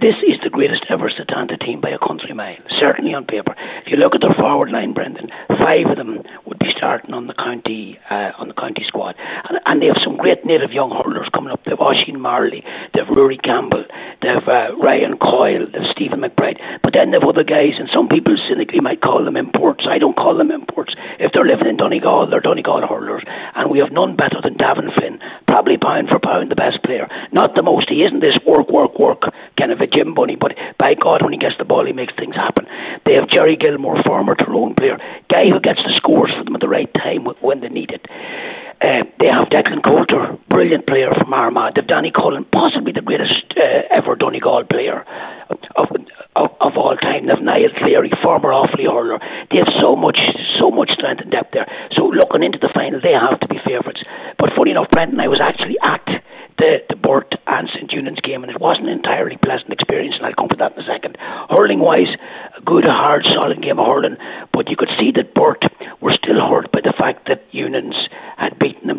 This is the greatest ever Setanta team by a country mile, certainly on paper. If you look at their forward line, Brendan, five of them would be starting on the county uh, on the county squad, and, and they have some great native young hurlers coming up. They've Oisin Marley, they've Rory Campbell, they've uh, Ryan Coyle, they've Stephen McBride, but then they've other guys, and some people cynically might call them imports. I don't call them imports. If they're living in Donegal, they're Donegal hurlers, and we have none better than Davin Flynn, probably pound for pound the best player. Not the most. He isn't this work, work, work kind of a Jim Bunny, but by God, when he gets the ball, he makes things happen. They have Jerry Gilmore, former Tyrone player, guy who gets the scores for them at the right time when they need it. Uh, they have Declan Coulter, brilliant player from Armagh. They've Danny Cullen, possibly the greatest uh, ever Donegal player of, of, of all time. They've Niall Cleary, former Offaly hurler. They have so much, so much strength and depth there. So looking into the final, they have to be favourites. But funny enough, Brendan, I was actually at the, the Burt and St Eunan's game, and it wasn't an entirely pleasant experience, and I'll come to that in a second. Hurling wise, a good, hard, solid game of hurling, but you could see that Burt were still hurt by the fact that Eunan's had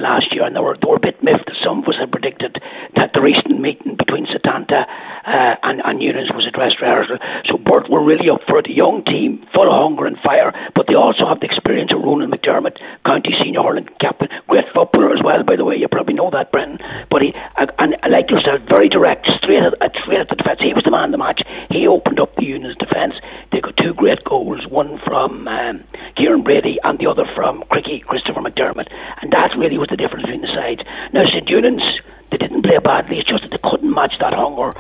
last year, and they were, they were a bit miffed. Some of us had predicted that the recent meeting between Setanta uh, and, and Eunan's was a dress rehearsal. So Burt were really up for it, a young team, full of hunger and fire, but they also have the experience of Ronan McDermott, county senior hurling captain, great footballer as well, by the way. You probably know that, Brendan. But he, and like yourself, very direct, straight at, straight at the defence. He was the man of the match. He opened up the Eunan's defence. They got two great goals, one from um, Kieran Brady and the other from Cricky, Christopher McDermott. And that really was the difference between the sides. Now, St. Eunan's, they didn't play badly. It's just that they couldn't match that hunger.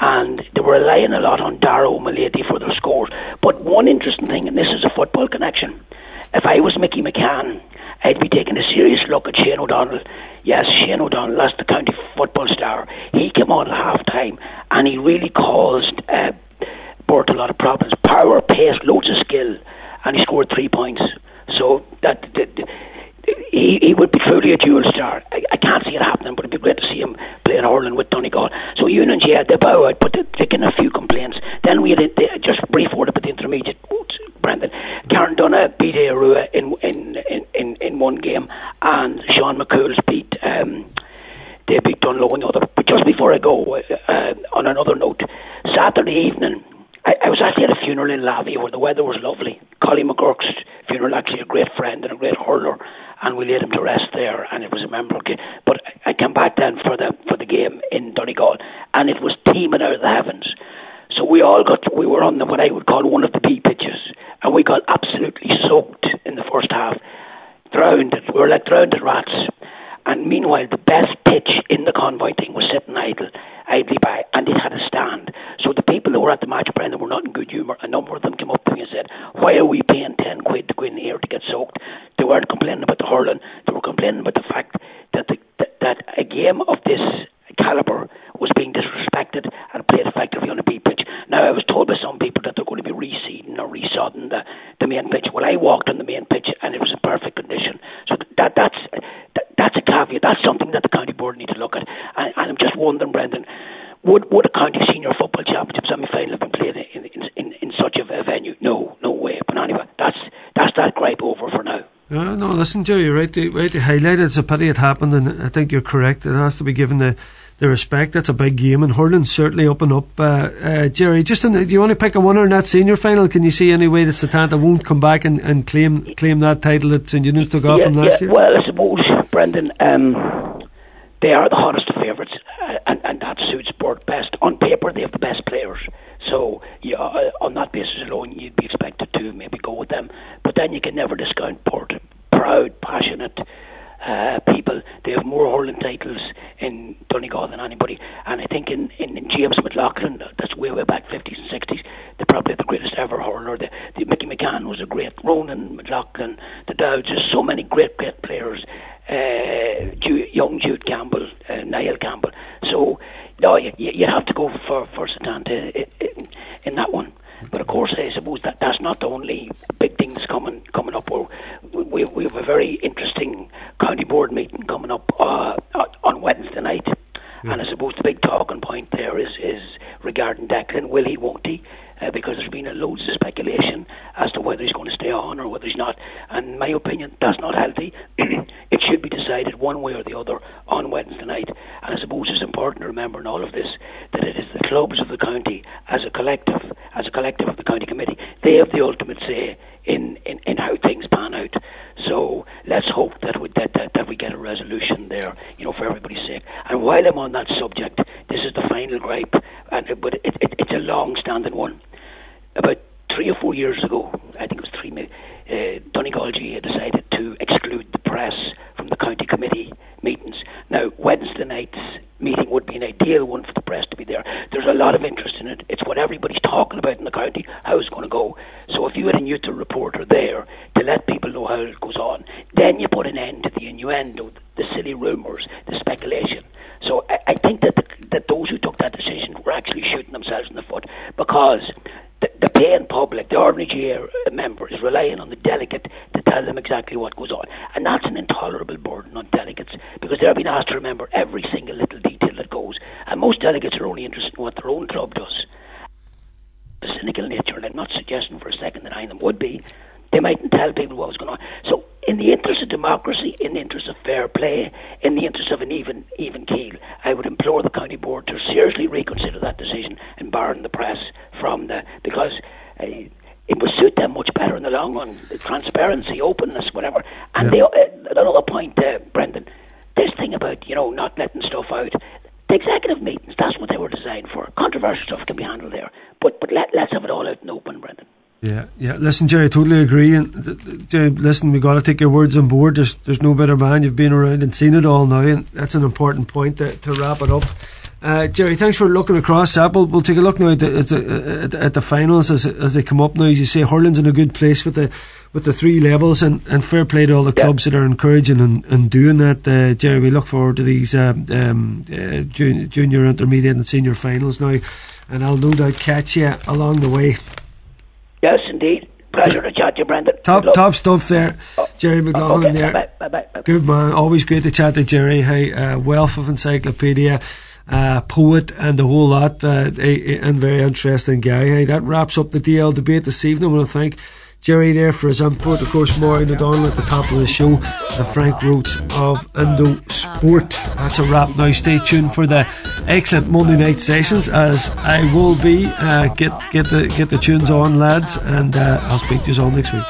And they were relying a lot on Darragh O'Malley for their scores. But one interesting thing, and this is a football connection. If I was Mickey McCann, I'd be taking a serious look at Shane O'Donnell. Yes, Shane O'Donnell, that's the county football star. He came on at half time and he really caused uh, Burt a lot of problems. Power, pace, loads of skill, and he scored three points. So that, that, that he, he would be truly a dual star. I, I can't see it happening, but it'd be great to see him playing hurling with Donegal. So Eunan's, yeah, they bow out, but they're taking a few complaints. Then we had a, just brief word about the intermediate. Brendan, Carndonagh beat Aodh Ruadh in, in in, in one game, and Sean McCool's beat. Um, beat Dungloe in the other. But just before I go, uh, on another note, Saturday evening, I, I was actually at a funeral in Lavey where the weather was lovely. Collie McGuirk's funeral, actually a great friend and a great hurler, and we laid him to rest there, and it was a memorable game. But I came back then for the for the game in Donegal, and it was teeming out of the heavens. So we all got we were on the what I would call one of the B pitches, and we got absolutely soaked in the first half, drowned. We were like drowned rats. And meanwhile, the best pitch in the convoy thing was sitting idle, idly by, and it had a stand. So the people who were at the match, Brendan, were not in good humour. A number of them came up to me and said, "Why are we paying ten quid to go in here to get soaked?" They weren't complaining about the hurling; they were complaining about the fact that the, that, that a game of this calibre was being disrespected and played effectively on. Now, I was told by some people that they're going to be reseeding or resodding the, the main pitch. Well, I walked on the main pitch and it was in perfect condition. So that that's that, that's a caveat. That's something that the county board need to look at. And, and I'm just wondering, Brendan, would would a county senior football championship semi final have been played in, in in in such a venue? No, no way. But anyway, that's that's that gripe over for now. Yeah, no, listen, Joe, you're right to, right to highlight it. It's a pity it happened, and I think you're correct. It has to be given the, the respect. That's a big game, and hurling certainly up and up. Uh, uh, Jerry, just in, do you want to pick a winner in that senior final? Can you see any way that Setanta won't come back and, and claim claim that title that St Eunan's took off yeah, from last yeah, year? Well, I suppose, Brendan, um, they are the hottest of favourites, uh, and, and that suits Sport best. On paper, they have the best players. So, yeah, uh, on that basis alone, you'd be expected to maybe go with them. But then you can never discount Port. Proud, passionate uh, people. They have more hurling titles in Donegal than anybody. And I think in, in, in James McLaughlin, that's way, way back 50s and 60s, they probably the greatest ever hurler. The, the Mickey McCann was a great. Ronan McLaughlin, the Dowds, there's so many great, great players. Uh, Jude, young Jude Campbell, uh, Niall Campbell. So, no, you, you have to go for, for Setanta in, in that one. But of course, I suppose that that's not the only big thing that's coming coming up. We're, we we have a very interesting county board meeting coming up uh, on Wednesday night, yeah. and I suppose the big talking point there is is regarding Declan. Will he? Won't he? Uh, because there's been a loads of speculation as to on or whether he's not. And in my opinion, that's not healthy. it should be decided one way or the other on Wednesday night. And I suppose it's important to remember in all of this that it is the clubs of the county as a collective, as a collective of the county committee, they have the ultimate say in, in, in how things pan out. So let's hope that we, that, that, that we get a resolution there, you know, for everybody's sake. And while I'm on that subject, this is the final gripe, and, but it, it, it's a long-standing one. About three or four years ago, I think it was three, uh, Donegal GAA decided to exclude the press from the county committee meetings. Now, Wednesday night's meeting would be an ideal one for the press to be there. There's a lot of interest in it. It's what everybody's talking about in the county, how it's going to go. So if you had a neutral reporter there to let people know how it goes on, then you put an end to the innuendo, the silly rumours, the speculation. So I, I think that the, that those who took that decision were actually shooting themselves in the foot because the, paying public, the ordinary GAA member, is relying on the delegate to tell them exactly what goes on. And that's an intolerable burden on delegates because they're being asked to remember every single little detail that goes. And most delegates are only interested in what their own club does. The cynical nature, and I'm not suggesting for a second that I them would be, they mightn't tell people what was going on. So, in the interest of democracy, in the interest of fair play, in the interest of an even even keel, I would implore the county board to seriously reconsider that decision and barring the press from the because. Uh, it would suit them much better in the long run. Transparency, openness, whatever. And yeah. the, uh, another point, uh, Brendan, this thing about you know not letting stuff out. The executive meetings, that's what they were designed for. Controversial stuff can be handled there, but but let, let's have it all out in the open, Brendan. Yeah, yeah. Listen, Jerry, I totally agree. And Jerry, listen, we got to take your words on board. There's, there's no better man. You've been around and seen it all now, and that's an important point to, to wrap it up. Uh, Jerry, thanks for looking across that. We'll, we'll take a look now at the, at the, at, the finals as, as they come up now. As you say, hurling's in a good place with the with the three levels, and, and fair play to all the clubs that are encouraging and, and doing that. Uh, Jerry, we look forward to these uh, um, uh, junior, intermediate, and senior finals now, and I'll no doubt catch you along the way. Yes, indeed. Pleasure to chat to you, Brendan. Top top stuff there, oh, Jerry McLaughlin okay. there. Bye, bye, bye, Good man. Always great to chat to Jerry. Hey, uh, wealth of encyclopedia. Uh, poet and the whole lot, uh, a, a, and very interesting guy. Hey, that wraps up the DL debate this evening. I want to thank Jerry there for his input. Of course, Maureen O'Donnell at the top of the show, and Frank Roche of Indo Sport. That's a wrap now. Stay tuned for the excellent Monday night sessions as I will be. Uh, get get the get the tunes on, lads, and uh, I'll speak to you all next week.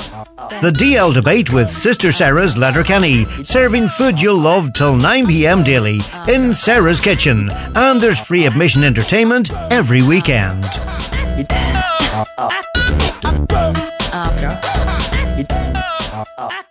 The DL debate with Sister Sarah's Letterkenny, serving food you'll love till 9pm daily in Sarah's Kitchen. And there's free admission entertainment every weekend. Yeah. Uh, uh, uh, uh.